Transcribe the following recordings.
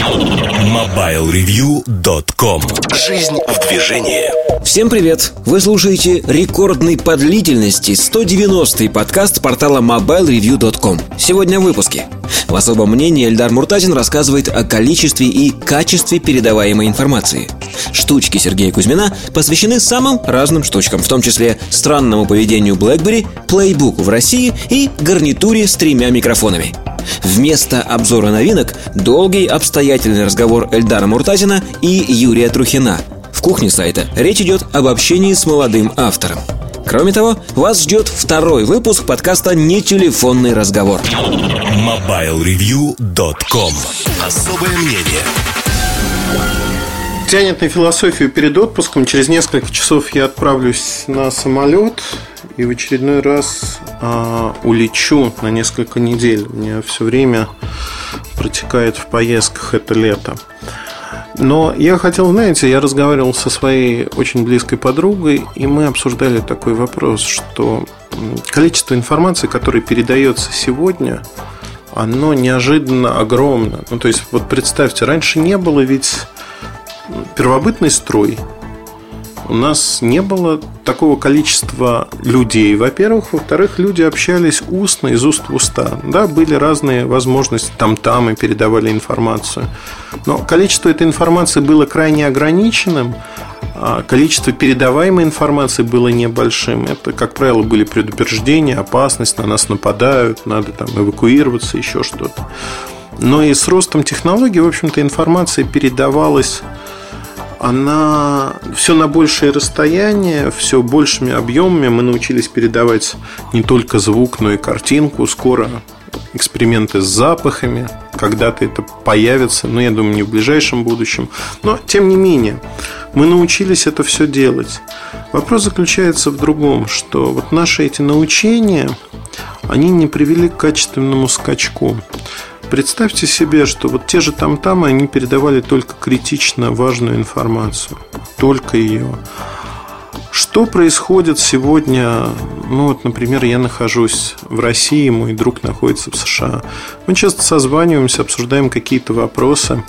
MobileReview.com Жизнь в движении. Всем привет! Вы слушаете рекордный по длительности 190-й подкаст портала MobileReview.com Сегодня в выпуске. В особом мнении Эльдар Муртазин рассказывает о количестве и качестве передаваемой информации. Штучки Сергея Кузьмина посвящены самым разным штучкам В том числе странному поведению BlackBerry, плейбуку в России и гарнитуре с тремя микрофонами Вместо обзора новинок долгий обстоятельный разговор Эльдара Муртазина и Юрия Трухина. В кухне сайта речь идет об общении с молодым автором. Кроме того, вас ждет второй выпуск подкаста «Не телефонный разговор». MobileReview.com Особое мнение Тянет на философию перед отпуском. Через несколько часов я отправлюсь на самолет и в очередной раз э, улечу на несколько недель. У меня все время протекает в поездках это лето. Но я хотел, знаете, я разговаривал со своей очень близкой подругой, и мы обсуждали такой вопрос, что количество информации, которое передается сегодня, оно неожиданно огромно. Ну, то есть, вот представьте, раньше не было ведь первобытный строй – у нас не было такого количества людей, во-первых. Во-вторых, люди общались устно, из уст в уста. Да, были разные возможности, там-там и передавали информацию. Но количество этой информации было крайне ограниченным, а количество передаваемой информации было небольшим. Это, как правило, были предупреждения, опасность, на нас нападают, надо там эвакуироваться, еще что-то. Но и с ростом технологий, в общем-то, информация передавалась она все на большее расстояние, все большими объемами мы научились передавать не только звук, но и картинку. Скоро эксперименты с запахами, когда-то это появится, но я думаю, не в ближайшем будущем. Но, тем не менее, мы научились это все делать. Вопрос заключается в другом, что вот наши эти научения, они не привели к качественному скачку. Представьте себе, что вот те же там-тамы, они передавали только критично важную информацию. Только ее. Что происходит сегодня? Ну, вот, например, я нахожусь в России, мой друг находится в США. Мы часто созваниваемся, обсуждаем какие-то вопросы,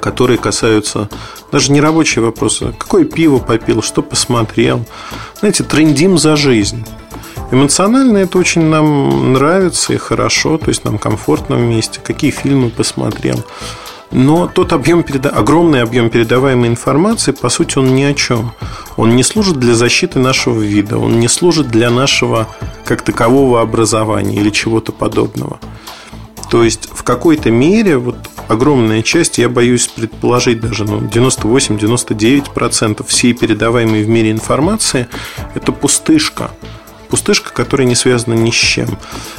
которые касаются даже не рабочие вопросы. Какое пиво попил, что посмотрел. Знаете, трендим за жизнь. Эмоционально это очень нам нравится и хорошо, то есть нам комфортно вместе, какие фильмы посмотрел. Но тот объем, огромный объем передаваемой информации, по сути, он ни о чем. Он не служит для защиты нашего вида, он не служит для нашего как такового образования или чего-то подобного. То есть в какой-то мере вот огромная часть, я боюсь предположить даже ну, 98-99% всей передаваемой в мире информации – это пустышка – Пустышка, которая не связана ни с чем.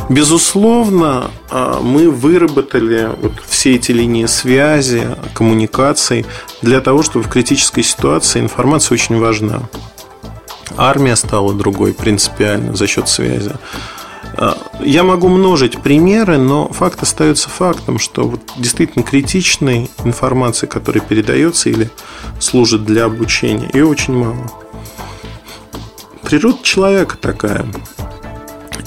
Безусловно, а, мы выработали вот все эти линии связи, коммуникаций для того, чтобы в критической ситуации информация очень важна. Армия стала другой принципиально за счет связи. А, я могу множить примеры, но факт остается фактом, что вот действительно критичной информации, которая передается или служит для обучения, ее очень мало природа человека такая.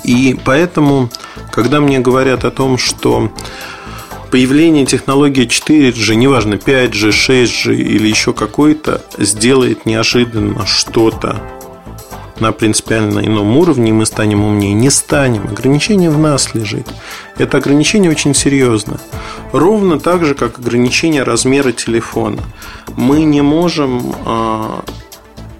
И поэтому, когда мне говорят о том, что появление технологии 4G, неважно 5G, 6G или еще какой-то, сделает неожиданно что-то на принципиально ином уровне, мы станем умнее. Не станем. Ограничение в нас лежит. Это ограничение очень серьезно. Ровно так же, как ограничение размера телефона. Мы не можем а,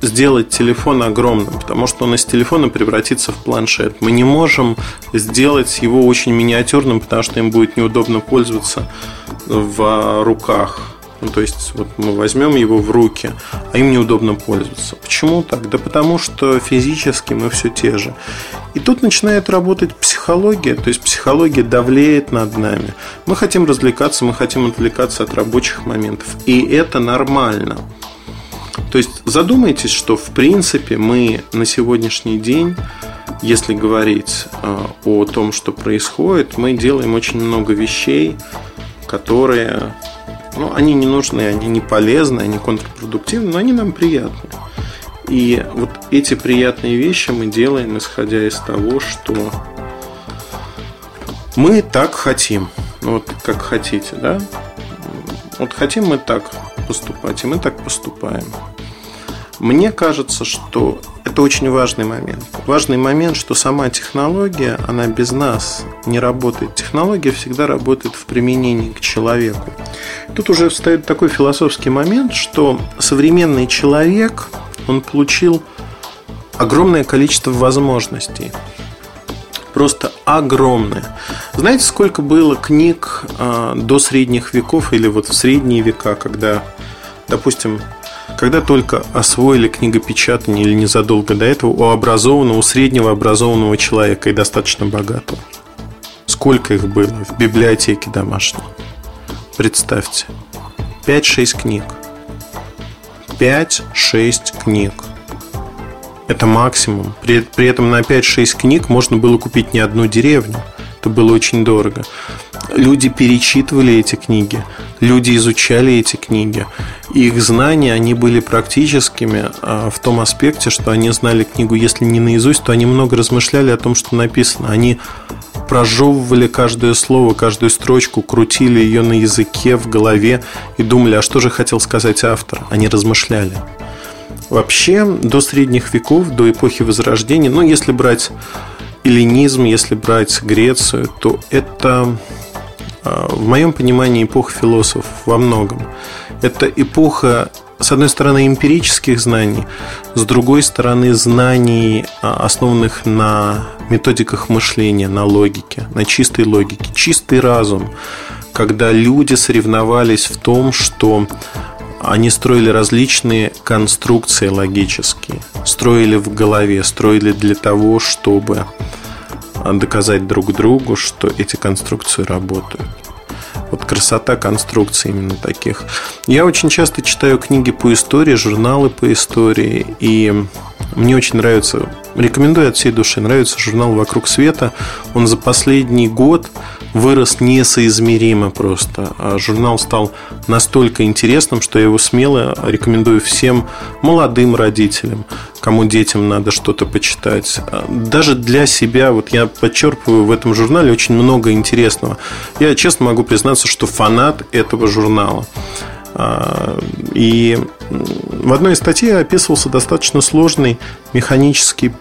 сделать телефон огромным, потому что он из телефона превратится в планшет. Мы не можем сделать его очень миниатюрным, потому что им будет неудобно пользоваться в руках. Ну, то есть, вот мы возьмем его в руки, а им неудобно пользоваться. Почему так? Да потому что физически мы все те же. И тут начинает работать психология, то есть психология давлеет над нами. Мы хотим развлекаться, мы хотим отвлекаться от рабочих моментов. И это нормально. То есть задумайтесь, что в принципе мы на сегодняшний день, если говорить э, о том, что происходит, мы делаем очень много вещей, которые, ну, они не нужны, они не полезны, они контрпродуктивны, но они нам приятны. И вот эти приятные вещи мы делаем, исходя из того, что мы так хотим. Вот как хотите, да? Вот хотим мы так поступать, и мы так поступаем. Мне кажется, что это очень важный момент. Важный момент, что сама технология, она без нас не работает. Технология всегда работает в применении к человеку. Тут уже встает такой философский момент, что современный человек, он получил огромное количество возможностей. Просто огромное. Знаете, сколько было книг э, до средних веков или вот в средние века, когда, допустим, когда только освоили книгопечатание или незадолго до этого у образованного, у среднего образованного человека и достаточно богатого. Сколько их было в библиотеке домашней? Представьте. 5-6 книг. 5-6 книг. Это максимум. При, при этом на 5-6 книг можно было купить не одну деревню. Это было очень дорого. Люди перечитывали эти книги, люди изучали эти книги. Их знания, они были практическими а, в том аспекте, что они знали книгу, если не наизусть, то они много размышляли о том, что написано. Они прожевывали каждое слово, каждую строчку, крутили ее на языке, в голове и думали, а что же хотел сказать автор. Они размышляли. Вообще, до средних веков, до эпохи Возрождения, ну, если брать эллинизм, если брать Грецию, то это, а, в моем понимании, эпоха философов во многом. Это эпоха, с одной стороны, эмпирических знаний, с другой стороны, знаний, а, основанных на методиках мышления, на логике, на чистой логике, чистый разум, когда люди соревновались в том, что они строили различные конструкции логические, строили в голове, строили для того, чтобы доказать друг другу, что эти конструкции работают. Вот красота конструкций именно таких. Я очень часто читаю книги по истории, журналы по истории, и мне очень нравится, рекомендую от всей души, нравится журнал «Вокруг света». Он за последний год вырос несоизмеримо просто. А журнал стал настолько интересным, что я его смело рекомендую всем молодым родителям, кому детям надо что-то почитать. А даже для себя, вот я подчерпываю в этом журнале очень много интересного. Я честно могу признаться, что фанат этого журнала. А, и в одной из статей описывался достаточно сложный механический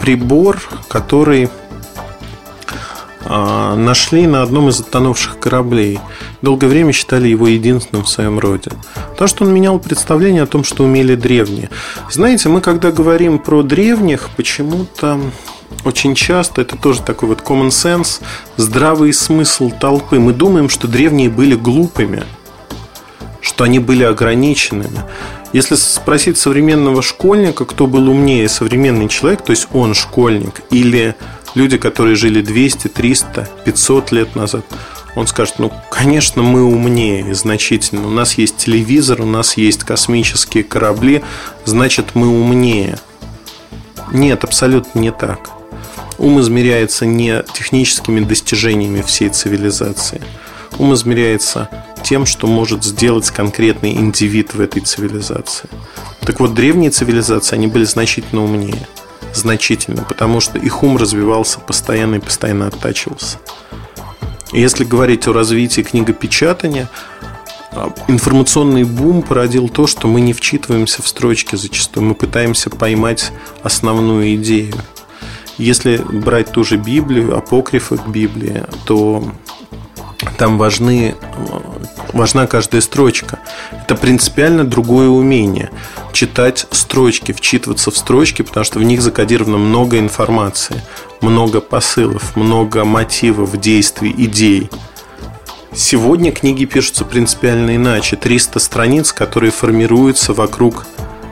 прибор, который нашли на одном из затонувших кораблей. Долгое время считали его единственным в своем роде. То, что он менял представление о том, что умели древние. Знаете, мы когда говорим про древних, почему-то очень часто это тоже такой вот common sense, здравый смысл толпы. Мы думаем, что древние были глупыми, что они были ограниченными. Если спросить современного школьника, кто был умнее, современный человек, то есть он школьник, или люди, которые жили 200, 300, 500 лет назад, он скажет, ну, конечно, мы умнее значительно. У нас есть телевизор, у нас есть космические корабли, значит, мы умнее. Нет, абсолютно не так. Ум измеряется не техническими достижениями всей цивилизации. Ум измеряется тем, что может сделать конкретный индивид в этой цивилизации. Так вот, древние цивилизации, они были значительно умнее – значительно, потому что их ум развивался постоянно и постоянно оттачивался. Если говорить о развитии книгопечатания, а, информационный бум породил то, что мы не вчитываемся в строчки зачастую, мы пытаемся поймать основную идею. Если брать ту же Библию, апокрифы к Библии, то там важны, важна каждая строчка. Это принципиально другое умение. Читать строчки, вчитываться в строчки, потому что в них закодировано много информации, много посылов, много мотивов, действий, идей. Сегодня книги пишутся принципиально иначе. 300 страниц, которые формируются вокруг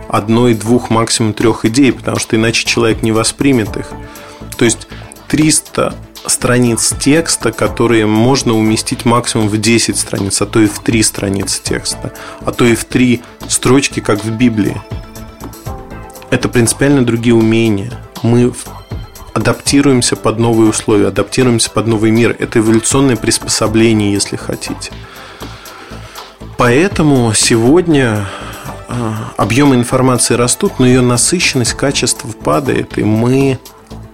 одной, двух, максимум трех идей, потому что иначе человек не воспримет их. То есть 300 страниц текста, которые можно уместить максимум в 10 страниц, а то и в 3 страницы текста, а то и в 3 строчки, как в Библии. Это принципиально другие умения. Мы адаптируемся под новые условия, адаптируемся под новый мир. Это эволюционное приспособление, если хотите. Поэтому сегодня а, объемы информации растут, но ее насыщенность, качество падает, и мы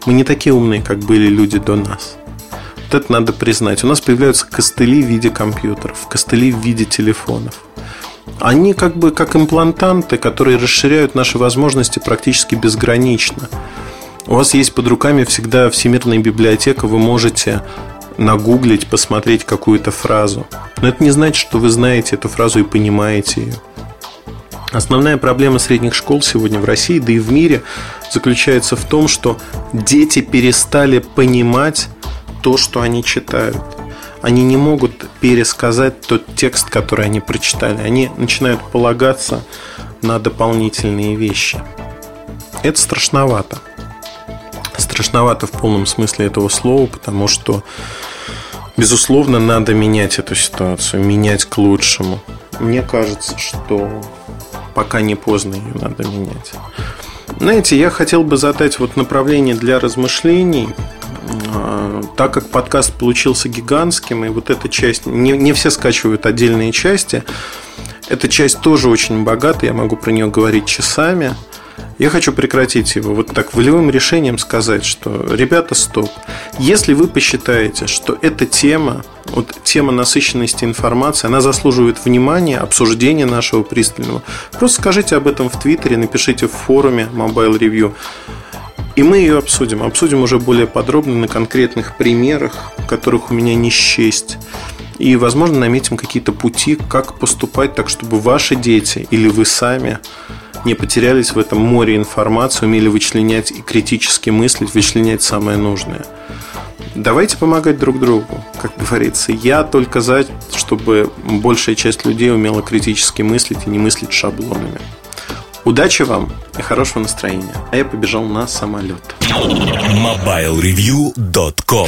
мы не такие умные, как были люди до нас. это надо признать. У нас появляются костыли в виде компьютеров, костыли в виде телефонов. Они как бы как имплантанты, которые расширяют наши возможности практически безгранично. У вас есть под руками всегда всемирная библиотека, вы можете нагуглить, посмотреть какую-то фразу. Но это не значит, что вы знаете эту фразу и понимаете ее. Основная проблема средних школ сегодня в России, да и в мире, заключается в том, что дети перестали понимать то, что они читают. Они не могут пересказать тот текст, который они прочитали. Они начинают полагаться на дополнительные вещи. Это страшновато. Страшновато в полном смысле этого слова, потому что, безусловно, надо менять эту ситуацию, менять к лучшему. Мне кажется, что пока не поздно ее надо менять. Знаете, я хотел бы задать вот направление для размышлений, а, так как подкаст получился гигантским, и вот эта часть, не, не все скачивают отдельные части, эта часть тоже очень богата, я могу про нее говорить часами – я хочу прекратить его вот так волевым решением сказать, что, ребята, стоп. Если вы посчитаете, что эта тема, вот тема насыщенности информации, она заслуживает внимания, обсуждения нашего пристального, просто скажите об этом в Твиттере, напишите в форуме Mobile Review. И мы ее обсудим. Обсудим уже более подробно на конкретных примерах, которых у меня не счесть. И, возможно, наметим какие-то пути, как поступать так, чтобы ваши дети или вы сами не потерялись в этом море информации, умели вычленять и критически мыслить, вычленять самое нужное. Давайте помогать друг другу. Как говорится, я только за, чтобы большая часть людей умела критически мыслить и не мыслить шаблонами. Удачи вам и хорошего настроения. А я побежал на самолет. MobileReview.com